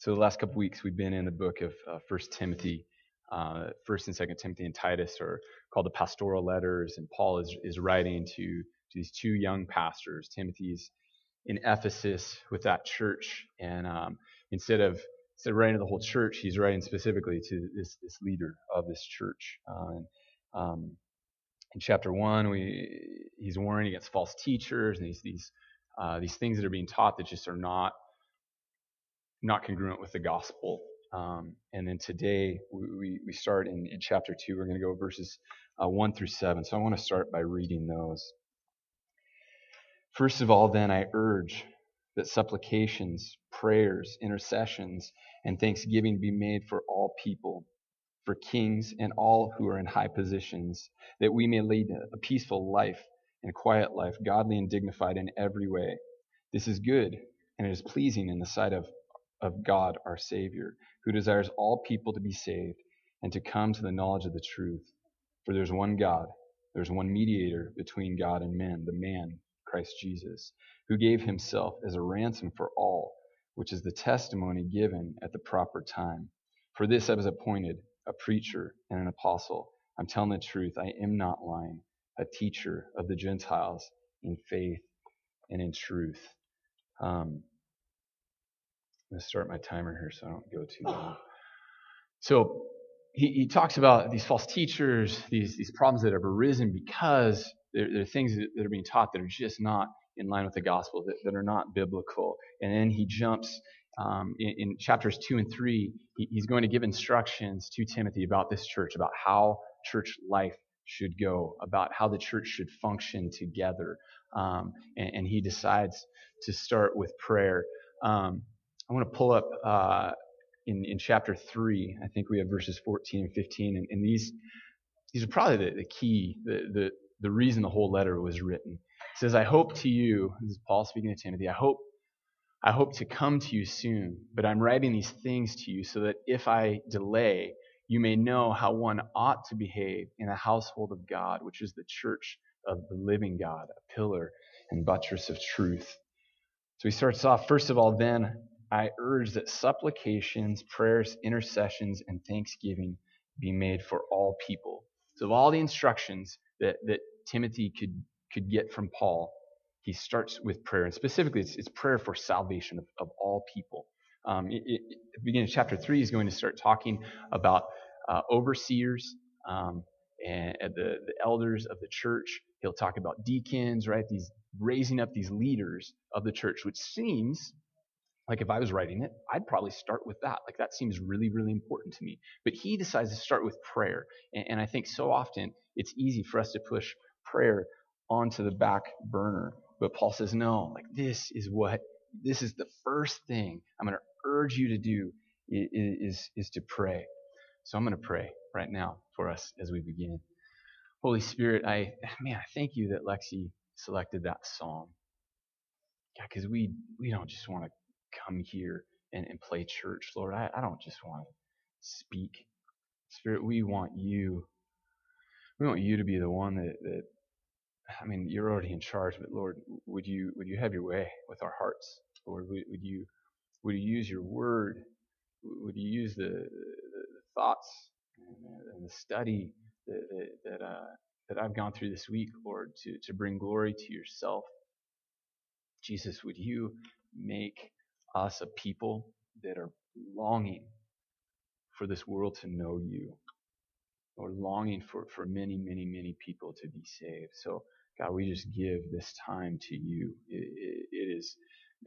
So the last couple weeks we've been in the book of uh, First Timothy. Uh, First and Second Timothy and Titus are called the pastoral letters, and Paul is is writing to to these two young pastors. Timothy's in Ephesus with that church, and um, instead of instead of writing to the whole church, he's writing specifically to this this leader of this church. Uh, and, um, in chapter one, we he's warning against false teachers and these these uh, these things that are being taught that just are not not congruent with the gospel. Um, and then today we, we start in, in chapter 2. We're going to go verses uh, 1 through 7. So I want to start by reading those. First of all, then, I urge that supplications, prayers, intercessions, and thanksgiving be made for all people, for kings and all who are in high positions, that we may lead a peaceful life and quiet life, godly and dignified in every way. This is good, and it is pleasing in the sight of of God our Savior, who desires all people to be saved and to come to the knowledge of the truth. For there's one God, there's one mediator between God and men, the man, Christ Jesus, who gave himself as a ransom for all, which is the testimony given at the proper time. For this I was appointed a preacher and an apostle. I'm telling the truth, I am not lying, a teacher of the Gentiles in faith and in truth. Um, I'm going to start my timer here so I don't go too long. So he, he talks about these false teachers, these, these problems that have arisen because there, there are things that, are being taught that are just not in line with the gospel, that, that are not biblical. And then he jumps um, in, in, chapters 2 and 3, he, he's going to give instructions to Timothy about this church, about how church life should go, about how the church should function together. Um, and, and, he decides to start with prayer. Um, I want to pull up uh, in, in chapter 3. I think we have verses 14 and 15. And, and these, these are probably the, the key, the, the, the reason the whole letter was written. It says, I hope to you, this is Paul speaking to Timothy, I hope, I hope to come to you soon, but I'm writing these things to you so that if I delay, you may know how one ought to behave in the household of God, which is the church of the living God, a pillar and buttress of truth. So he starts off, first of all, then I urge that supplications, prayers, intercessions, and thanksgiving be made for all people. So, of all the instructions that, that Timothy could, could get from Paul, he starts with prayer. And specifically, it's, it's prayer for salvation of, of all people. Um, it, it, beginning of chapter 3, he's going to start talking about uh, overseers um, and, and the, the elders of the church. He'll talk about deacons, right? These raising up these leaders of the church, which seems like if I was writing it, I'd probably start with that. Like that seems really, really important to me. But he decides to start with prayer. And, and I think so often it's easy for us to push prayer onto the back burner. But Paul says, no, like this is what, this is the first thing I'm going to urge you to do is, is to pray. So I'm going to pray right now for us as we begin. Holy Spirit, I, man, I thank you that Lexi selected that psalm. Yeah, because we, we don't just want to come here and, and play church, Lord. I, I don't just want to speak. Spirit, we want you. We want you to be the one that, that I mean, you're already in charge, but Lord, would you would you have your way with our hearts, Lord? Would, would you would you use your word? Would you use the, the, the thoughts and the study that that uh, that I've gone through this week, Lord, to to bring glory to yourself? Jesus, would you make us a people that are longing for this world to know you. Or longing for, for many, many, many people to be saved. So, God, we just give this time to you. it, it, it is,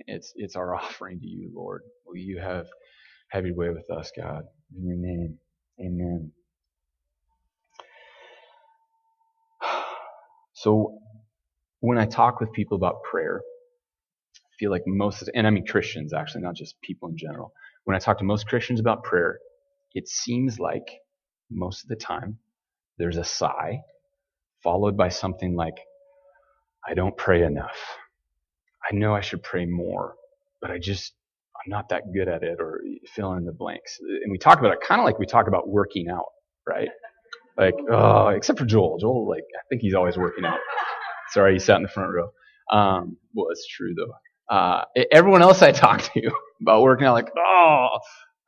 it's, it's our offering to you, Lord. Will you have, have your way with us, God? In your name, amen. So, when I talk with people about prayer, feel like most, and I mean Christians actually, not just people in general. When I talk to most Christians about prayer, it seems like most of the time there's a sigh followed by something like, I don't pray enough. I know I should pray more, but I just, I'm not that good at it or fill in the blanks. And we talk about it kind of like we talk about working out, right? Like, oh, except for Joel. Joel, like, I think he's always working out. Sorry, he sat in the front row. Um, well, it's true though. Uh, everyone else I talk to about working out, like, oh,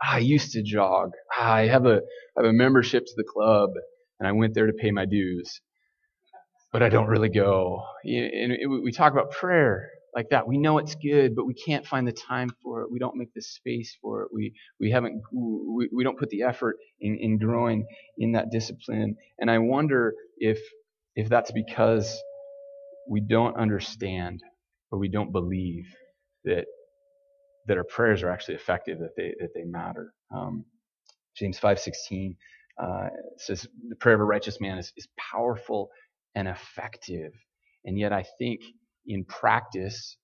I used to jog. I have a I have a membership to the club, and I went there to pay my dues, but I don't really go. And we talk about prayer like that. We know it's good, but we can't find the time for it. We don't make the space for it. We we haven't we, we don't put the effort in, in growing in that discipline. And I wonder if if that's because we don't understand or we don't believe that that our prayers are actually effective, that they that they matter. Um, James five sixteen uh, says the prayer of a righteous man is, is powerful and effective, and yet I think in practice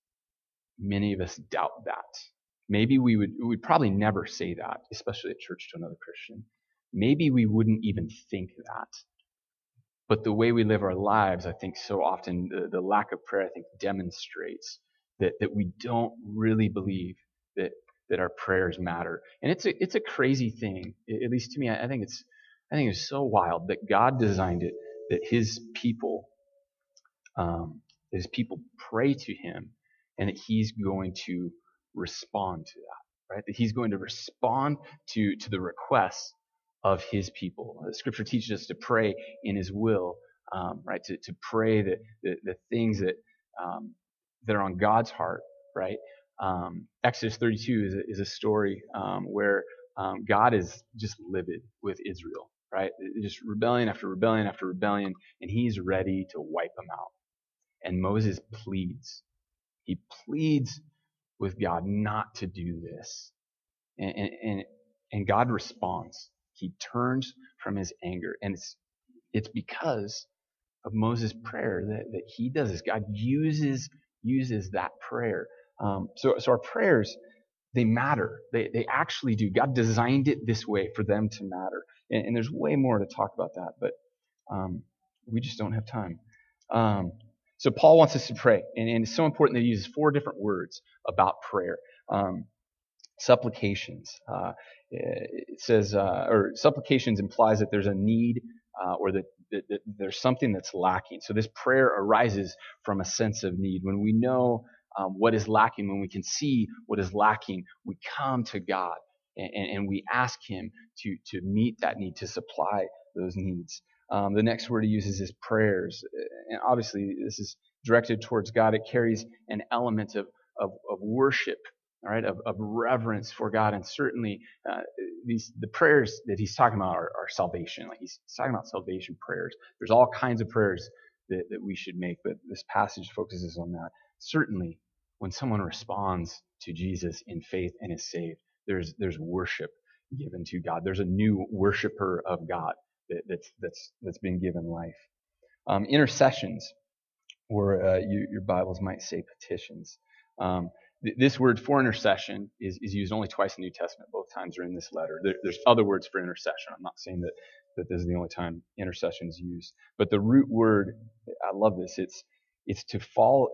many of us doubt that. Maybe we would we would probably never say that, especially at church to another Christian. Maybe we wouldn't even think that. But the way we live our lives, I think so often the, the lack of prayer, I think, demonstrates that, that we don't really believe that that our prayers matter. And it's a it's a crazy thing, at least to me. I, I think it's I think it's so wild that God designed it that His people, um, His people pray to Him, and that He's going to respond to that, right? That He's going to respond to to the requests of His people. The Scripture teaches us to pray in His will, um, right? To to pray that the, the things that um, that are on God's heart, right? Um, Exodus 32 is a, is a story um, where um, God is just livid with Israel, right? Just rebellion after rebellion after rebellion, and He's ready to wipe them out. And Moses pleads. He pleads with God not to do this. And, and, and God responds. He turns from his anger. And it's, it's because of Moses' prayer that, that he does this. God uses, uses that prayer. Um, so, so our prayers, they matter. They, they actually do. God designed it this way for them to matter. And, and there's way more to talk about that, but um, we just don't have time. Um, so Paul wants us to pray, and, and, it's so important that he uses four different words about prayer. Um, supplications. Uh, it says, uh, or supplications implies that there's a need uh, or that, that, that, there's something that's lacking. So this prayer arises from a sense of need. When we know um, what is lacking, when we can see what is lacking, we come to God and, and we ask Him to, to meet that need, to supply those needs. Um, the next word he uses is prayers. And obviously, this is directed towards God. It carries an element of, of, of worship, all right, of, of, reverence for God. And certainly, uh, these the prayers that he's talking about are, are salvation. Like he's, talking about salvation prayers. There's all kinds of prayers that, that we should make, but this passage focuses on that. Certainly, when someone responds to Jesus in faith and is saved, there's there's worship given to God. There's a new worshiper of God that, that's that's that's been given life. Um, intercessions, or uh, you, your Bibles might say petitions. Um, this word for intercession is, is used only twice in the New Testament. Both times are in this letter. There, there's other words for intercession. I'm not saying that that this is the only time intercession is used, but the root word, I love this. It's it's to fall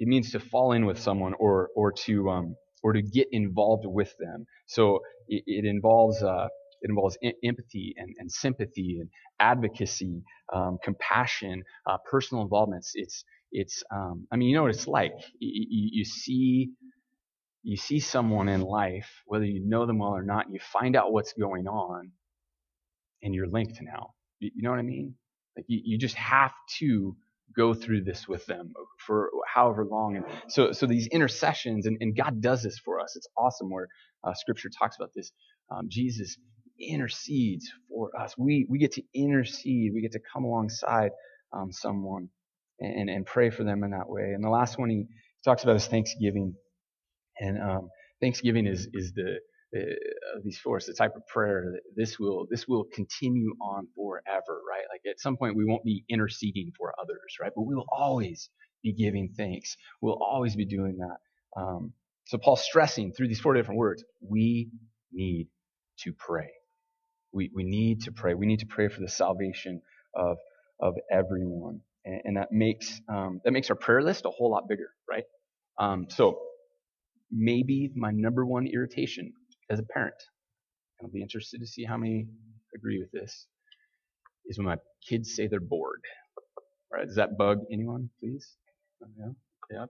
it means to fall in with someone or or to um, or to get involved with them. So it, it involves uh, it involves empathy and, and, sympathy and advocacy, um, compassion, uh, personal involvement. It's it's, um, I mean you know what it's like. You, you, you, see you see someone in life, whether you know them well or not, you find out what's going on, and you're linked now. You, you know what I mean? Like you, you just have to go through this with them for however long. And so, so these intercessions, and, and God does this for us. It's awesome where uh, Scripture talks about this. Um, Jesus intercedes for us. We we get to intercede. We get to come alongside um, someone and, and pray for them in that way. And the last one he talks about is Thanksgiving. And um, Thanksgiving is is the uh, these four, the type of prayer that this will this will continue on forever, right? Like at some point we won't be interceding for others, right? But we will always be giving thanks. We'll always be doing that. Um, so Paul's stressing through these four different words: we need to pray. We we need to pray. We need to pray for the salvation of of everyone, and, and that makes um, that makes our prayer list a whole lot bigger, right? Um, so maybe my number one irritation as a parent, I'll be interested to see how many agree with this, is when my kids say they're bored. Right? Does that bug anyone, please? Yeah. yeah.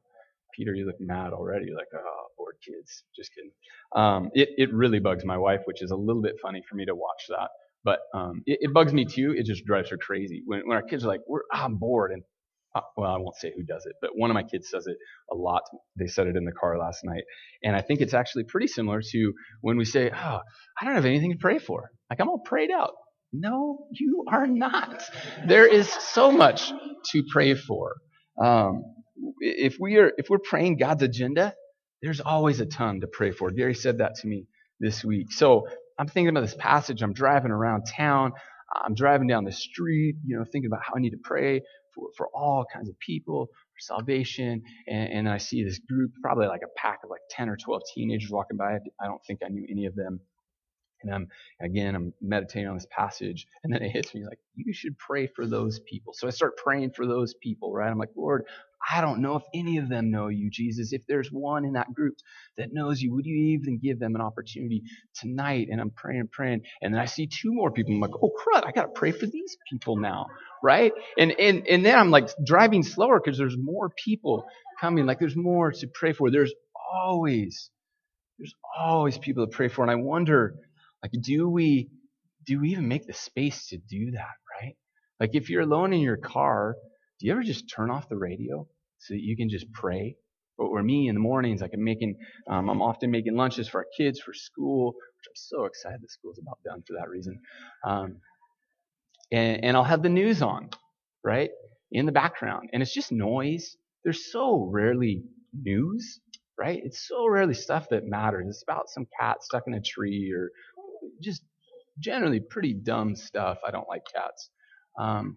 Peter, you look mad already. You're like, oh, bored kids. Just kidding. Um, it, it really bugs my wife, which is a little bit funny for me to watch that. But um, it, it bugs me too. It just drives her crazy. When, when our kids are like, We're, I'm bored. And, uh, well, I won't say who does it, but one of my kids says it a lot. They said it in the car last night. And I think it's actually pretty similar to when we say, Oh, I don't have anything to pray for. Like, I'm all prayed out. No, you are not. There is so much to pray for. Um, if we are if we're praying God's agenda, there's always a ton to pray for. Gary said that to me this week. So I'm thinking about this passage. I'm driving around town. I'm driving down the street, you know, thinking about how I need to pray for, for all kinds of people, for salvation. And, and I see this group, probably like a pack of like 10 or 12 teenagers walking by. I don't think I knew any of them. And I'm, again, I'm meditating on this passage, and then it hits me like, you should pray for those people. So I start praying for those people, right? I'm like, Lord, I don't know if any of them know you, Jesus. If there's one in that group that knows you, would you even give them an opportunity tonight? And I'm praying, praying, and then I see two more people. I'm like, oh crud, I gotta pray for these people now, right? And and and then I'm like driving slower because there's more people coming. Like there's more to pray for. There's always, there's always people to pray for, and I wonder like, do we, do we even make the space to do that, right? Like, if you're alone in your car, do you ever just turn off the radio so that you can just pray? Or, or me in the mornings, like I'm making, um, I'm often making lunches for our kids for school, which I'm so excited the school's about done for that reason. Um, and, and I'll have the news on, right, in the background, and it's just noise. There's so rarely news, right? It's so rarely stuff that matters. It's about some cat stuck in a tree or just generally pretty dumb stuff. I don't like cats. Um,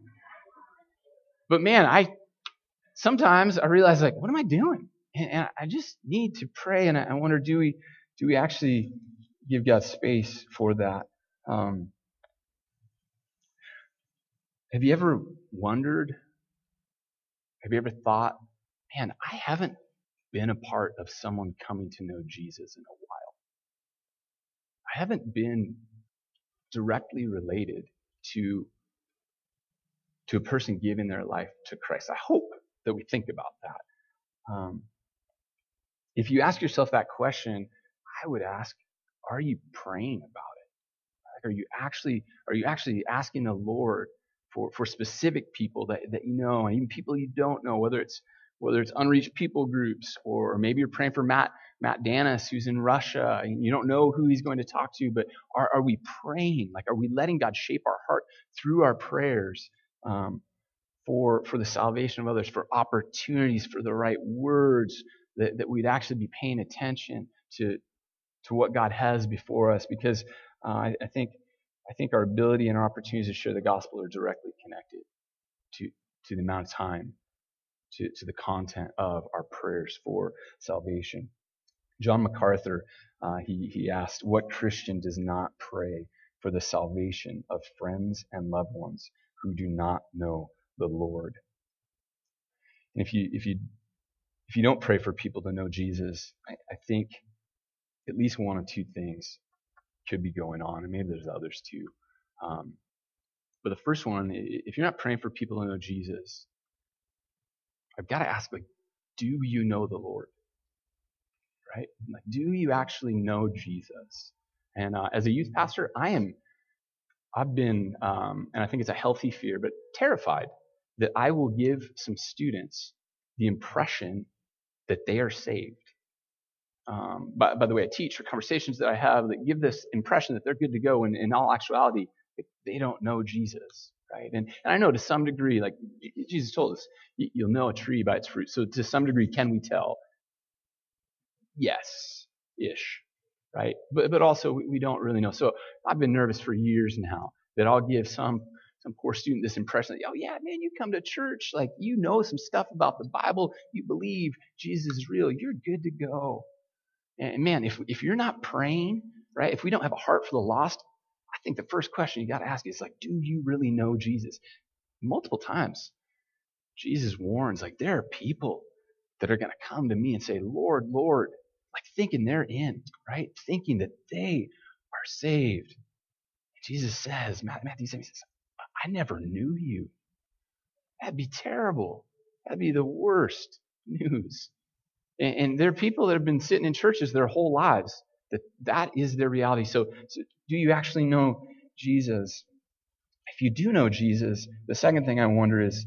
but man, I sometimes I realize like, what am I doing? And, and I just need to pray. And I, I, wonder, do we do we actually give God space for that? Um, have you ever wondered? Have you ever thought, man, I haven't been a part of someone coming to know Jesus in a haven't been directly related to, to a person giving their life to Christ. I hope that we think about that. Um, if you ask yourself that question, I would ask, are you praying about it? Like, are you actually are you actually asking the Lord for, for specific people that, that you know, and even people you don't know, whether it's whether it's unreached people groups or maybe you're praying for Matt Matt Danis, who's in Russia. And you don't know who he's going to talk to, but are, are we praying? Like, are we letting God shape our heart through our prayers um, for, for the salvation of others, for opportunities, for the right words, that, that we'd actually be paying attention to, to what God has before us? Because uh, I, I, think, I think our ability and our opportunities to share the gospel are directly connected to, to the amount of time, to, to the content of our prayers for salvation. John MacArthur, uh, he, he asked, What Christian does not pray for the salvation of friends and loved ones who do not know the Lord? And if you, if you, if you don't pray for people to know Jesus, I, I think at least one of two things could be going on, and maybe there's others too. Um, but the first one, if you're not praying for people to know Jesus, I've got to ask, like, do you know the Lord? right? Like, do you actually know Jesus? And uh, as a youth pastor, I am, I've been, um, and I think it's a healthy fear, but terrified that I will give some students the impression that they are saved. Um, by, by, the way, I teach or conversations that I have that give this impression that they're good to go, and in all actuality, they don't know Jesus, right? And, and I know to some degree, like Jesus told us, you'll know a tree by its fruit. So to some degree, can we tell? yes, ish, right? But, but also we don't really know. So I've been nervous for years now that I'll give some some poor student this impression that, oh yeah, man, you come to church, like you know some stuff about the Bible, you believe Jesus is real, you're good to go. And man, if if you're not praying, right, if we don't have a heart for the lost, I think the first question you got to ask is like, do you really know Jesus? Multiple times, Jesus warns, like, there are people that are going to come to me and say, Lord, Lord, like thinking they're in, right? Thinking that they are saved. Jesus says, Matthew 7 says, I never knew you. That'd be terrible. That'd be the worst news. And, and there are people that have been sitting in churches their whole lives that that is their reality. So, so do you actually know Jesus? If you do know Jesus, the second thing I wonder is,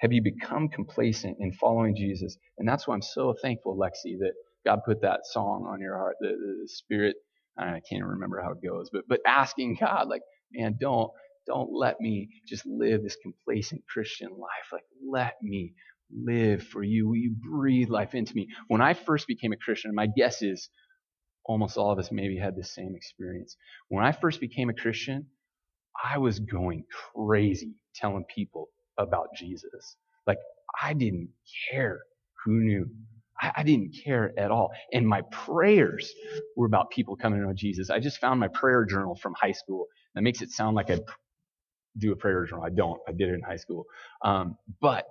have you become complacent in following Jesus? And that's why I'm so thankful, Lexi, that God put that song on your heart, the, the, Spirit. I can't remember how it goes, but but asking God, like, man, don't don't let me just live this complacent Christian life. Like, let me live for you. Will you breathe life into me? When I first became a Christian, my guess is almost all of us maybe had the same experience. When I first became a Christian, I was going crazy telling people about Jesus. Like, I didn't care who knew. I, I, didn't care at all. And my prayers were about people coming to know Jesus. I just found my prayer journal from high school. That makes it sound like I do a prayer journal. I don't. I did it in high school. Um, but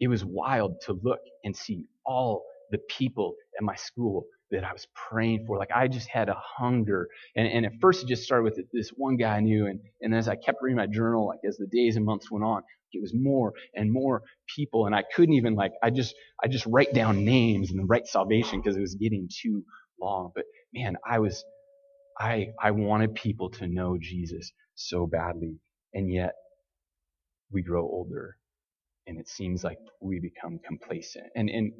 it was wild to look and see all the people at my school that I was praying for. Like I just had a hunger. And, and at first it just started with this one guy I knew. And, and as I kept reading my journal, like as the days and months went on, it was more and more people. And I couldn't even like, I just, I just write down names and write salvation because it was getting too long. But man, I was, I, I wanted people to know Jesus so badly. And yet we grow older and it seems like we become complacent. And, and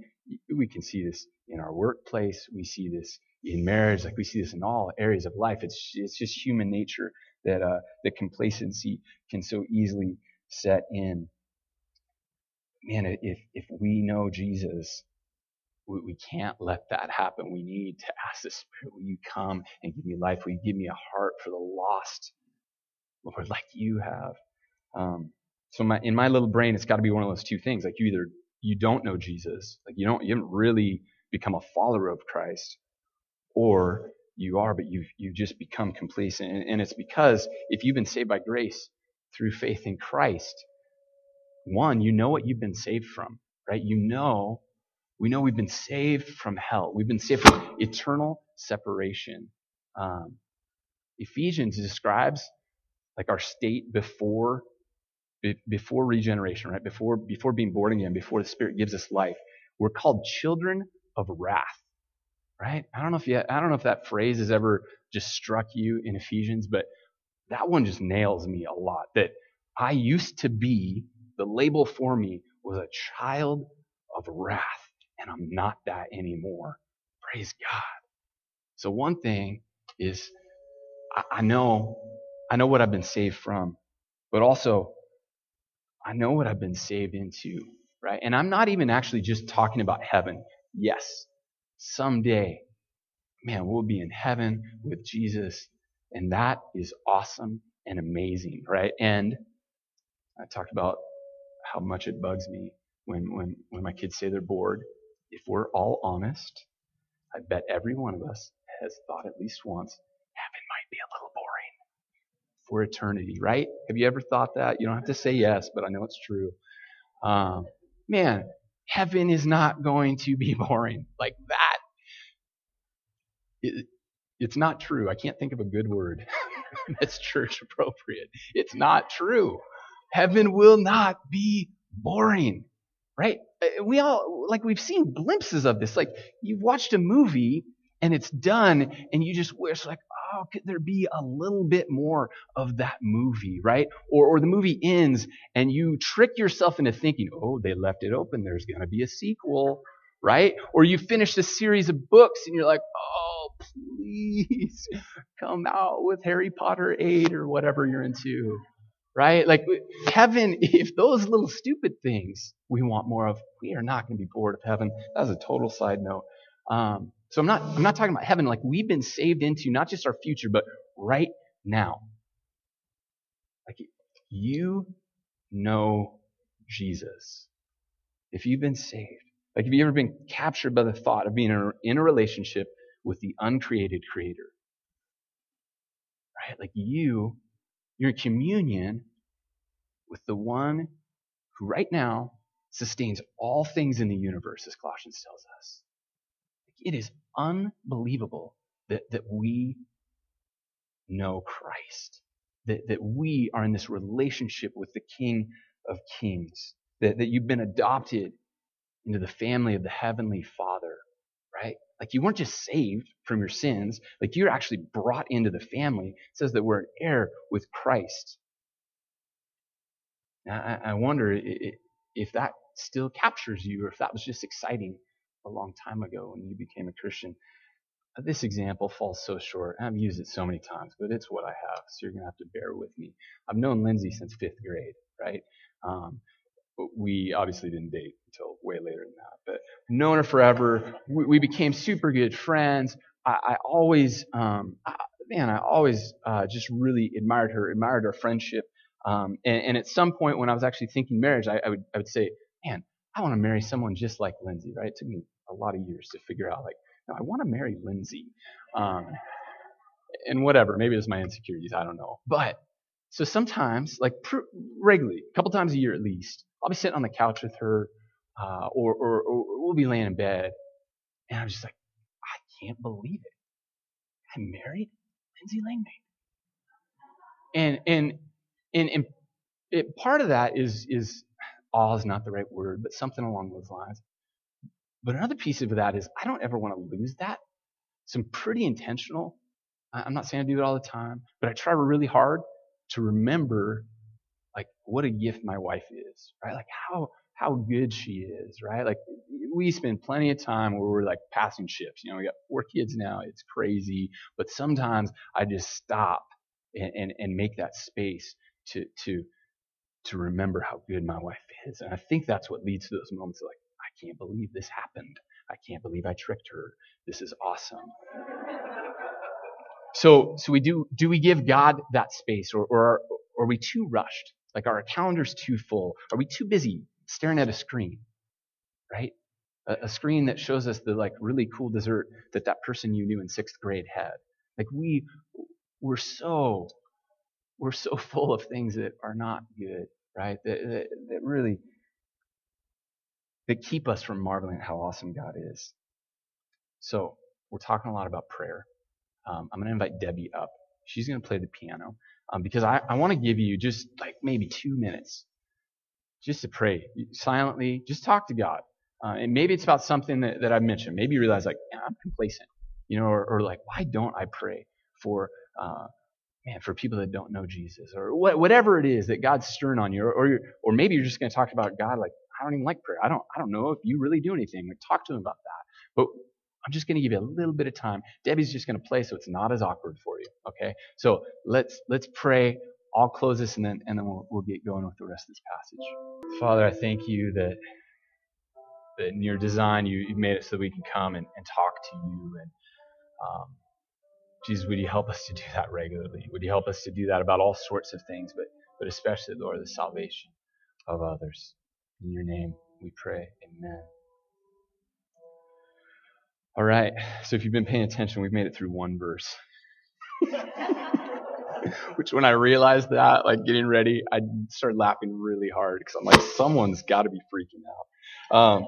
we can see this in our workplace. We see this in marriage. Like we see this in all areas of life. It's, it's just human nature that, uh, the complacency can so easily set in. Man, if, if we know Jesus, we, we can't let that happen. We need to ask the Spirit, will you come and give me life? Will you give me a heart for the lost? Lord, like you have. Um, so my, in my little brain, it's got to be one of those two things. Like you either you don't know Jesus, like you don't you haven't really become a follower of Christ, or you are, but you've you've just become complacent. And, and it's because if you've been saved by grace through faith in Christ, one, you know what you've been saved from, right? You know, we know we've been saved from hell. We've been saved from eternal separation. Um, Ephesians describes like our state before before regeneration, right? Before, before being born again, before the Spirit gives us life. We're called children of wrath, right? I don't know if you, I don't know if that phrase has ever just struck you in Ephesians, but that one just nails me a lot. That I used to be, the label for me was a child of wrath, and I'm not that anymore. Praise God. So one thing is, I, I know, I know what I've been saved from, but also I know what I've been saved into, right? And I'm not even actually just talking about heaven. Yes, someday, man, we'll be in heaven with Jesus, and that is awesome and amazing, right? And I talked about how much it bugs me when, when, when my kids say they're bored. If we're all honest, I bet every one of us has thought at least once, heaven might be a little boring for eternity, right? Have you ever thought that? You don't have to say yes, but I know it's true. Um, man, heaven is not going to be boring like that. It, it's not true. I can't think of a good word that's church appropriate. It's not true. Heaven will not be boring, right? Uh, we all, like, we've seen glimpses of this. Like, you've watched a movie and it's done and you just wish, like, oh, could there be a little bit more of that movie, right? Or, or the movie ends and you trick yourself into thinking, oh, they left it open. There's going to be a sequel, right? Or you finish a series of books and you're like, oh, please come out with Harry Potter 8 or whatever you're into, right? Like heaven, if those little stupid things we want more of, we are not going to be bored of heaven. That's a total side note. Um, so I'm not, I'm not talking about heaven like we've been saved into not just our future, but right now. Like you know Jesus. If you've been saved, like have you ever been captured by the thought of being in a relationship with the uncreated creator? Right? Like you, you're in communion with the one who right now sustains all things in the universe, as Colossians tells us. It is unbelievable that, that we know Christ, that, that we are in this relationship with the King of Kings, that, that you've been adopted into the family of the Heavenly Father. right? Like you weren't just saved from your sins, like you're actually brought into the family. It says that we're an heir with Christ. Now, I wonder if that still captures you or if that was just exciting a long time ago when you became a Christian. This example falls so short. I've used it so many times, but it's what I have, so you're going to have to bear with me. I've known Lindsay since fifth grade, right? Um, we obviously didn't date until way later than that, but known her forever. We, we became super good friends. I, I always, um, I, man, I always uh, just really admired her, admired our friendship. Um, and, and, at some point when I was actually thinking marriage, I, I, would, I would say, man, I want to marry someone just like Lindsay, right? It took me a lot of years to figure out, like, no, I want to marry Lindsay. Um, and whatever, maybe it's my insecurities, I don't know. But so sometimes, like pr- regularly, a couple times a year at least, I'll be sitting on the couch with her, uh, or, or, or, we'll be laying in bed, and I'm just like, I can't believe it. I married Lindsay Langmaid. And and and, and it, part of that is is awe is not the right word, but something along those lines. But another piece of that is I don't ever want to lose that. So I'm pretty intentional. I'm not saying I do it all the time, but I try really hard to remember like what a gift my wife is, right? Like how how good she is, right? Like we spend plenty of time where we're like passing ships. You know, we got four kids now. It's crazy, but sometimes I just stop and, and, and make that space to to to remember how good my wife is. And I think that's what leads to those moments of like, can't believe this happened. I can't believe I tricked her. This is awesome. So, so we do, do we give God that space or, or, are, or are we too rushed? Like our calendar's too full? Are we too busy staring at a screen? Right? A, a screen that shows us the like really cool dessert that that person you knew in sixth grade had. Like we, we're so, we're so full of things that are not good, right? That, that, that really that keep us from marveling at how awesome God is. So, we're talking a lot about prayer. Um, I'm going to invite Debbie up. She's going to play the piano um, because I, I want to give you just like maybe two minutes just to pray silently. Just talk to God. Uh, and maybe it's about something that, that I've mentioned. Maybe you realize, like, I'm complacent, you know, or, or, like, why don't I pray for, uh, man, for people that don't know Jesus, or wh- whatever it is that God's stirring on you, or, or, or maybe you're just going to talk about God, like, I don't even like prayer. I don't, I don't know if you really do anything. Like, talk to him about that. But I'm just going to give you a little bit of time. Debbie's just going to play so it's not as awkward for you. Okay? So let's let's pray. I'll close this and then and then we'll, we'll get going with the rest of this passage. Father, I thank you that that in your design you, you made it so we can come and, and talk to you and um, Jesus, would you help us to do that regularly? Would you help us to do that about all sorts of things, but but especially, Lord, the salvation of others. In your name we pray. Amen. All right. So if you've been paying attention, we've made it through one verse. Which, when I realized that, like getting ready, I started laughing really hard because I'm like, someone's got to be freaking out. Um,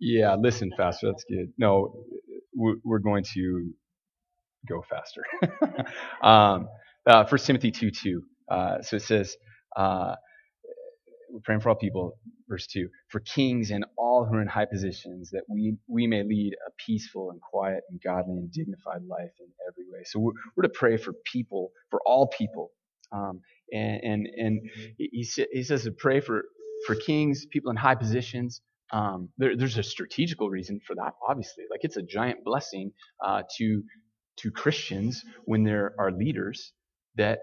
yeah, listen faster. That's good. No, we're going to go faster. um, uh, 1 Timothy 2 2. Uh, so it says, uh, we're praying for all people, verse 2, for kings and all who are in high positions, that we, we may lead a peaceful and quiet and godly and dignified life in every way. So we're, we're to pray for people, for all people. Um, and, and, and he, he says to pray for, for kings, people in high positions. Um, there, there's a strategical reason for that, obviously. Like it's a giant blessing uh, to, to Christians when there are leaders that,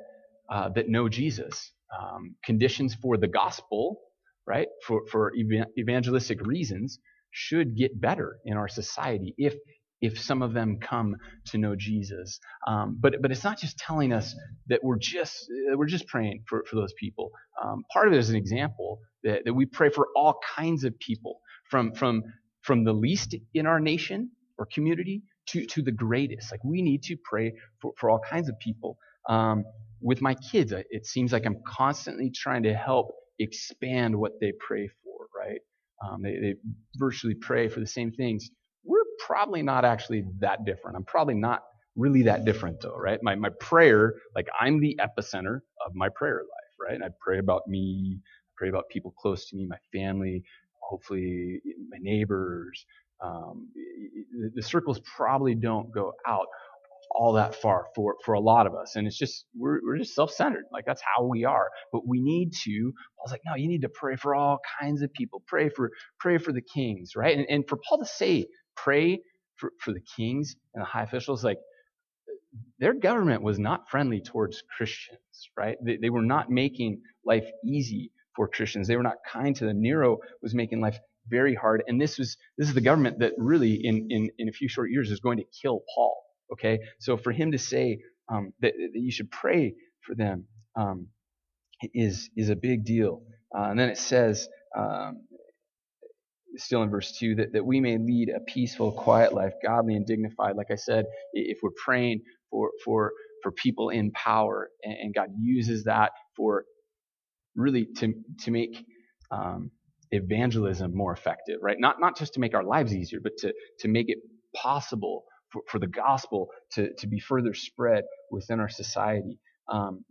uh, that know Jesus um, conditions for the gospel, right, for, for evangelistic reasons, should get better in our society if if some of them come to know Jesus. Um, but but it's not just telling us that we're just we're just praying for, for those people. Um, part of it is an example that, that we pray for all kinds of people, from from from the least in our nation or community to to the greatest. Like we need to pray for, for all kinds of people. Um, with my kids, it seems like I'm constantly trying to help expand what they pray for, right? Um, they, they virtually pray for the same things. We're probably not actually that different. I'm probably not really that different though, right? My, my prayer, like I'm the epicenter of my prayer life, right? And I pray about me, I pray about people close to me, my family, hopefully my neighbors, Um, the, the circles probably don't go out all that far for, for a lot of us. And it's just, we're, we're just self-centered. Like that's how we are. But we need to, Paul's like, no, you need to pray for all kinds of people. Pray for, pray for the kings, right? And, and for Paul to say, pray for, for the kings and the high officials, like their government was not friendly towards Christians, right? They, they were not making life easy for Christians. They were not kind to them. Nero was making life very hard. And this was, this is the government that really in, in, in a few short years is going to kill Paul. Okay. So for him to say, um, that, that, you should pray for them, um, is, is a big deal. Uh, and then it says, um, still in verse 2, that, that we may lead a peaceful, quiet life, godly and dignified. Like I said, if we're praying for, for, for people in power, and, and God uses that for really to, to make um, evangelism more effective, right? Not, not just to make our lives easier, but to, to make it possible for, for the gospel to, to be further spread within our society. Um,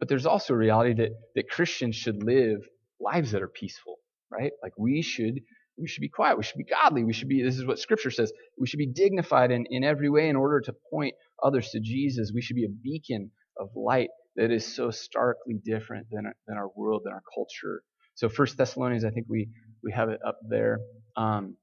but there's also a reality that, that Christians should live lives that are peaceful, right? Like we should we should be quiet. We should be godly. We should be, this is what scripture says, we should be dignified in, in every way in order to point others to Jesus. We should be a beacon of light that is so starkly different than, than our world, than our culture. So First Thessalonians, I think we, we have it up there. Um,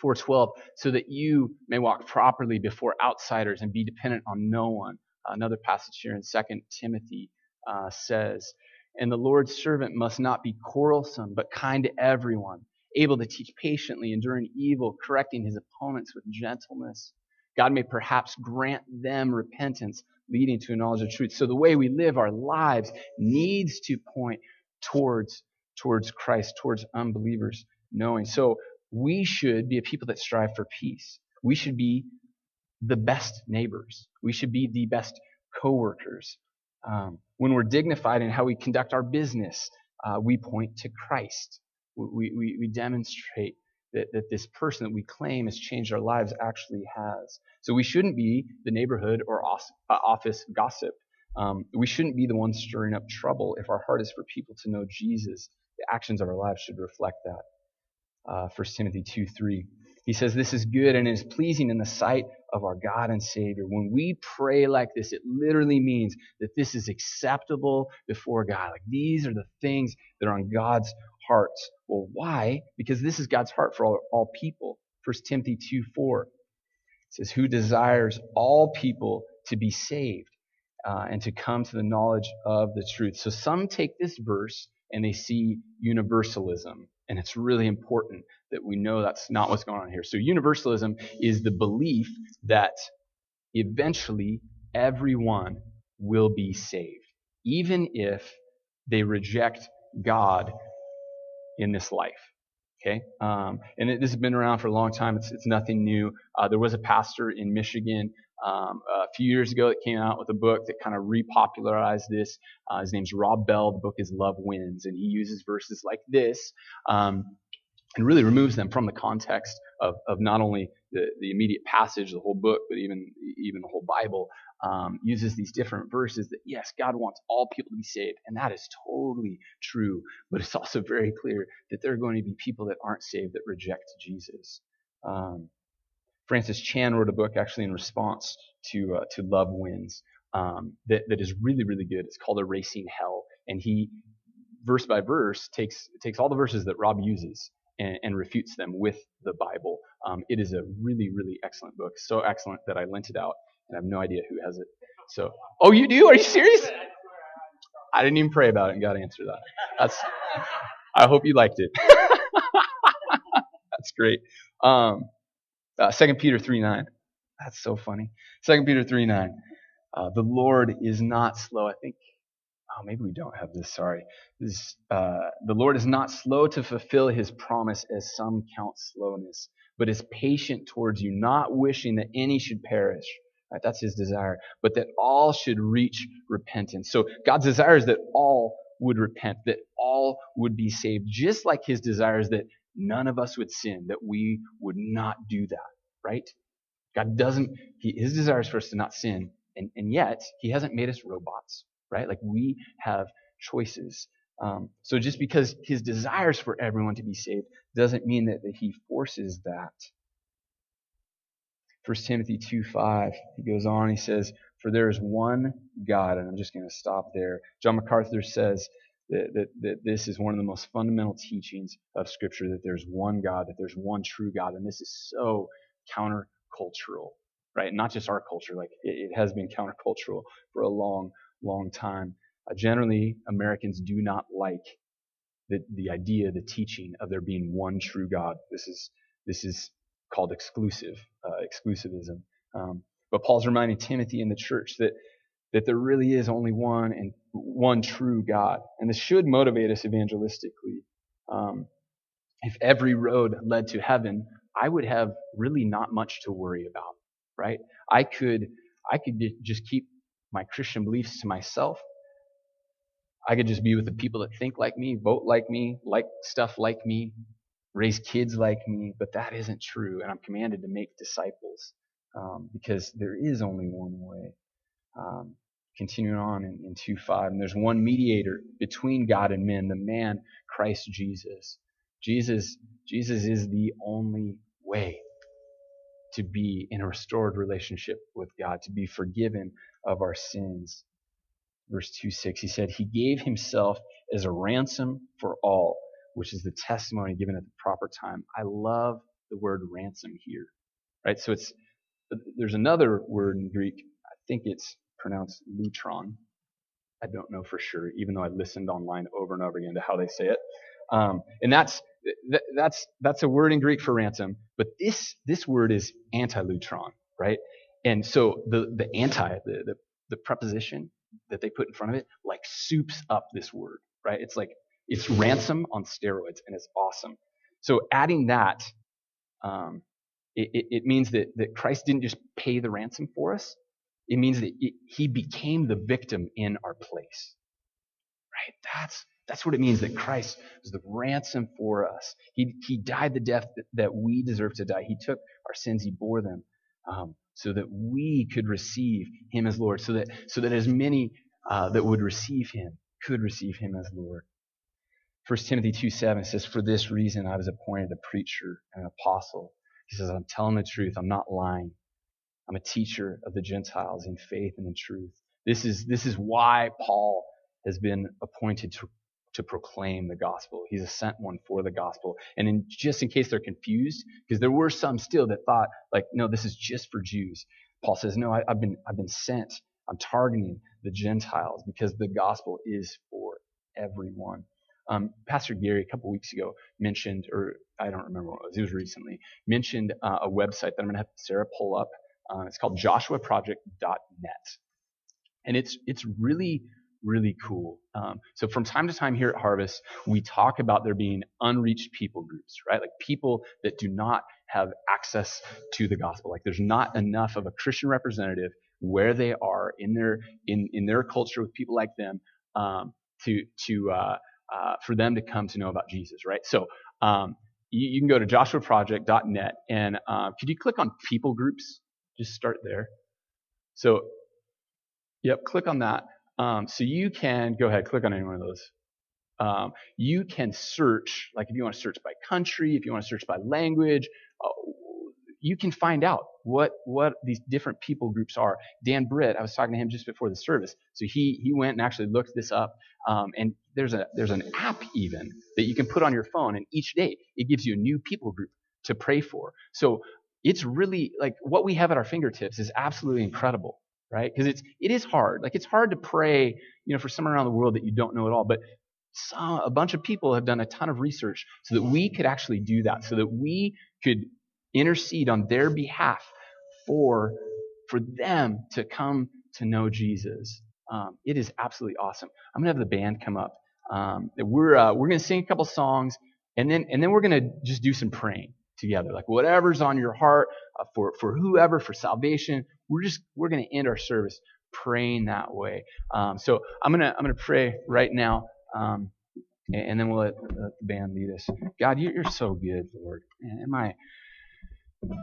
412, so that you may walk properly before outsiders and be dependent on no one. Another passage here in 2 Timothy uh, says, And the Lord's servant must not be quarrelsome, but kind to everyone able to teach patiently, enduring evil, correcting his opponents with gentleness. God may perhaps grant them repentance, leading to a knowledge of truth. So the way we live our lives needs to point towards, towards Christ, towards unbelievers knowing. So we should be a people that strive for peace. We should be the best neighbors. We should be the best coworkers. Um, when we're dignified in how we conduct our business, uh, we point to Christ we, we, we demonstrate that, that this person that we claim has changed our lives actually has. So we shouldn't be the neighborhood or uh, office gossip. Um, we shouldn't be the ones stirring up trouble. If our heart is for people to know Jesus, the actions of our lives should reflect that. Uh, 1 Timothy 2 3. He says, This is good and is pleasing in the sight of our God and Savior. When we pray like this, it literally means that this is acceptable before God. Like these are the things that are on God's hearts. Well, why? Because this is God's heart for all, all people. 1 Timothy 2 4 says, Who desires all people to be saved uh, and to come to the knowledge of the truth. So some take this verse and they see universalism. And it's really important that we know that's not what's going on here. So universalism is the belief that eventually everyone will be saved, even if they reject God in this life. Okay, um, and it, this has been around for a long time. It's, it's nothing new. Uh, there was a pastor in Michigan um, a few years ago that came out with a book that kind of repopularized this. Uh, his name's Rob Bell. The book is Love Wins, and he uses verses like this um, and really removes them from the context of, of not only the, the immediate passage, the whole book, but even even the whole Bible um, uses these different verses that, yes, God wants all people to be saved, and that is totally true. But it's also very clear that there are going to be people that aren't saved that reject Jesus. Um, Francis Chan wrote a book actually in response to uh, to Love Wins um, that that is really really good. It's called Erasing Hell, and he verse by verse takes takes all the verses that Rob uses and, and refutes them with the Bible. Um, it is a really really excellent book, so excellent that I lent it out and I have no idea who has it. So, oh, you do? Are you serious? I didn't even pray about it and God answered that. That's. I hope you liked it. That's great. Um, uh, 2 Peter 3 9. That's so funny. 2 Peter 3 9. Uh, the Lord is not slow. I think, oh, maybe we don't have this. Sorry. This, uh, the Lord is not slow to fulfill his promise, as some count slowness, but is patient towards you, not wishing that any should perish Right? That's his desire. But that all should reach repentance. So God's desire is that all would repent, that all would be saved, just like his desire is that none of us would sin, that we would not do that, right? God doesn't, he, his desire is for us to not sin, and, and yet he hasn't made us robots, right? Like we have choices. Um, so just because his desires for everyone to be saved doesn't mean that, that he forces that. 1 Timothy 2 5, he goes on, he says, For there is one God, and I'm just going to stop there. John MacArthur says that, that, that this is one of the most fundamental teachings of Scripture that there's one God, that there's one true God, and this is so countercultural, right? Not just our culture, like it, it has been countercultural for a long, long time. Uh, generally, Americans do not like the, the idea, the teaching of there being one true God. This is this is called exclusive uh, exclusivism. Um, but Paul's reminding Timothy and the church that that there really is only one and one true God, and this should motivate us evangelistically. Um, if every road led to heaven, I would have really not much to worry about, right? I could I could just keep my Christian beliefs to myself I could just be with the people that think like me, vote like me, like stuff like me, raise kids like me, but that isn't true. And I'm commanded to make disciples um, because there is only one way. Um, continuing on in, in 2 5, and there's one mediator between God and men, the man, Christ Jesus. Jesus, Jesus is the only way to be in a restored relationship with God, to be forgiven of our sins verse 2 6, he said, He gave himself as a ransom for all, which is the testimony given at the proper time. I love the word ransom here. Right? So it's there's another word in Greek. I think it's pronounced lutron. I don't know for sure, even though I listened online over and over again to how they say it. Um, and that's that's that's a word in Greek for ransom, but this this word is antilutron, right? And so the the anti the, the the preposition that they put in front of it like soups up this word, right? It's like it's ransom on steroids, and it's awesome. So adding that, um, it, it, it, means that, that Christ didn't just pay the ransom for us. It means that he became the victim in our place. Right? That's that's what it means that Christ was the ransom for us. He, he died the death that, that we deserve to die. He took our sins, he bore them. Um, so that we could receive him as Lord, so that, so that as many uh, that would receive him could receive him as Lord. 1 Timothy 2 7 says, For this reason I was appointed a preacher and an apostle. He says, I'm telling the truth, I'm not lying. I'm a teacher of the Gentiles in faith and in truth. This is, this is why Paul has been appointed to to proclaim the gospel. He's a sent one for the gospel. And in, just in case they're confused, because there were some still that thought, like, no, this is just for Jews. Paul says, no, I, have been, I've been sent. I'm targeting the Gentiles because the gospel is for everyone. Um, Pastor Gary, a couple weeks ago, mentioned, or I don't remember what it was, it was recently, mentioned uh, a website that I'm going to have Sarah pull up. Uh, it's called joshuaproject.net. And it's, it's really really cool. Um, so from time to time here at Harvest, we talk about there being unreached people groups, right? Like people that do not have access to the gospel. Like there's not enough of a Christian representative where they are in their in in their culture with people like them um, to to uh, uh, for them to come to know about Jesus, right? So um, you, you, can go to joshuaproject.net and uh, could you click on people groups? Just start there. So, yep, click on that. Um, so you can go ahead, click on any one of those. Um, you can search, like if you want to search by country, if you want to search by language, uh, you can find out what what these different people groups are. Dan Britt, I was talking to him just before the service, so he he went and actually looked this up. Um, and there's a there's an app even that you can put on your phone, and each day it gives you a new people group to pray for. So it's really like what we have at our fingertips is absolutely incredible right? Because it's it is hard. Like it's hard to pray, you know, for someone around the world that you don't know at all. But some, a bunch of people have done a ton of research so that we could actually do that, so that we could intercede on their behalf for for them to come to know Jesus. Um, it is absolutely awesome. I'm gonna have the band come up. Um, we're uh, we're gonna sing a couple songs, and then and then we're gonna just do some praying together. Like whatever's on your heart uh, for for whoever for salvation, we're just we're going to end our service praying that way. Um, so I'm gonna I'm gonna pray right now, um, and, then we'll let, let, the band lead us. God, you're, you're so good, Lord. And my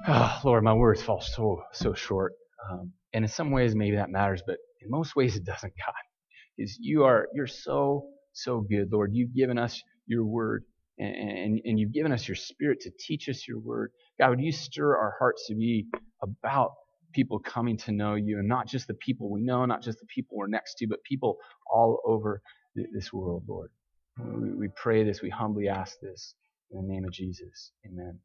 oh, Lord, my words fall so so short. Um, and in some ways, maybe that matters, but in most ways, it doesn't. God, is you are you're so so good, Lord. You've given us your word, and, and, you've given us your spirit to teach us your word, God, would you stir our hearts to be about people coming to know you and not just the people we know, not just the people we're next to, but people all over this world, Lord. We pray this, we humbly ask this in the name of Jesus. Amen.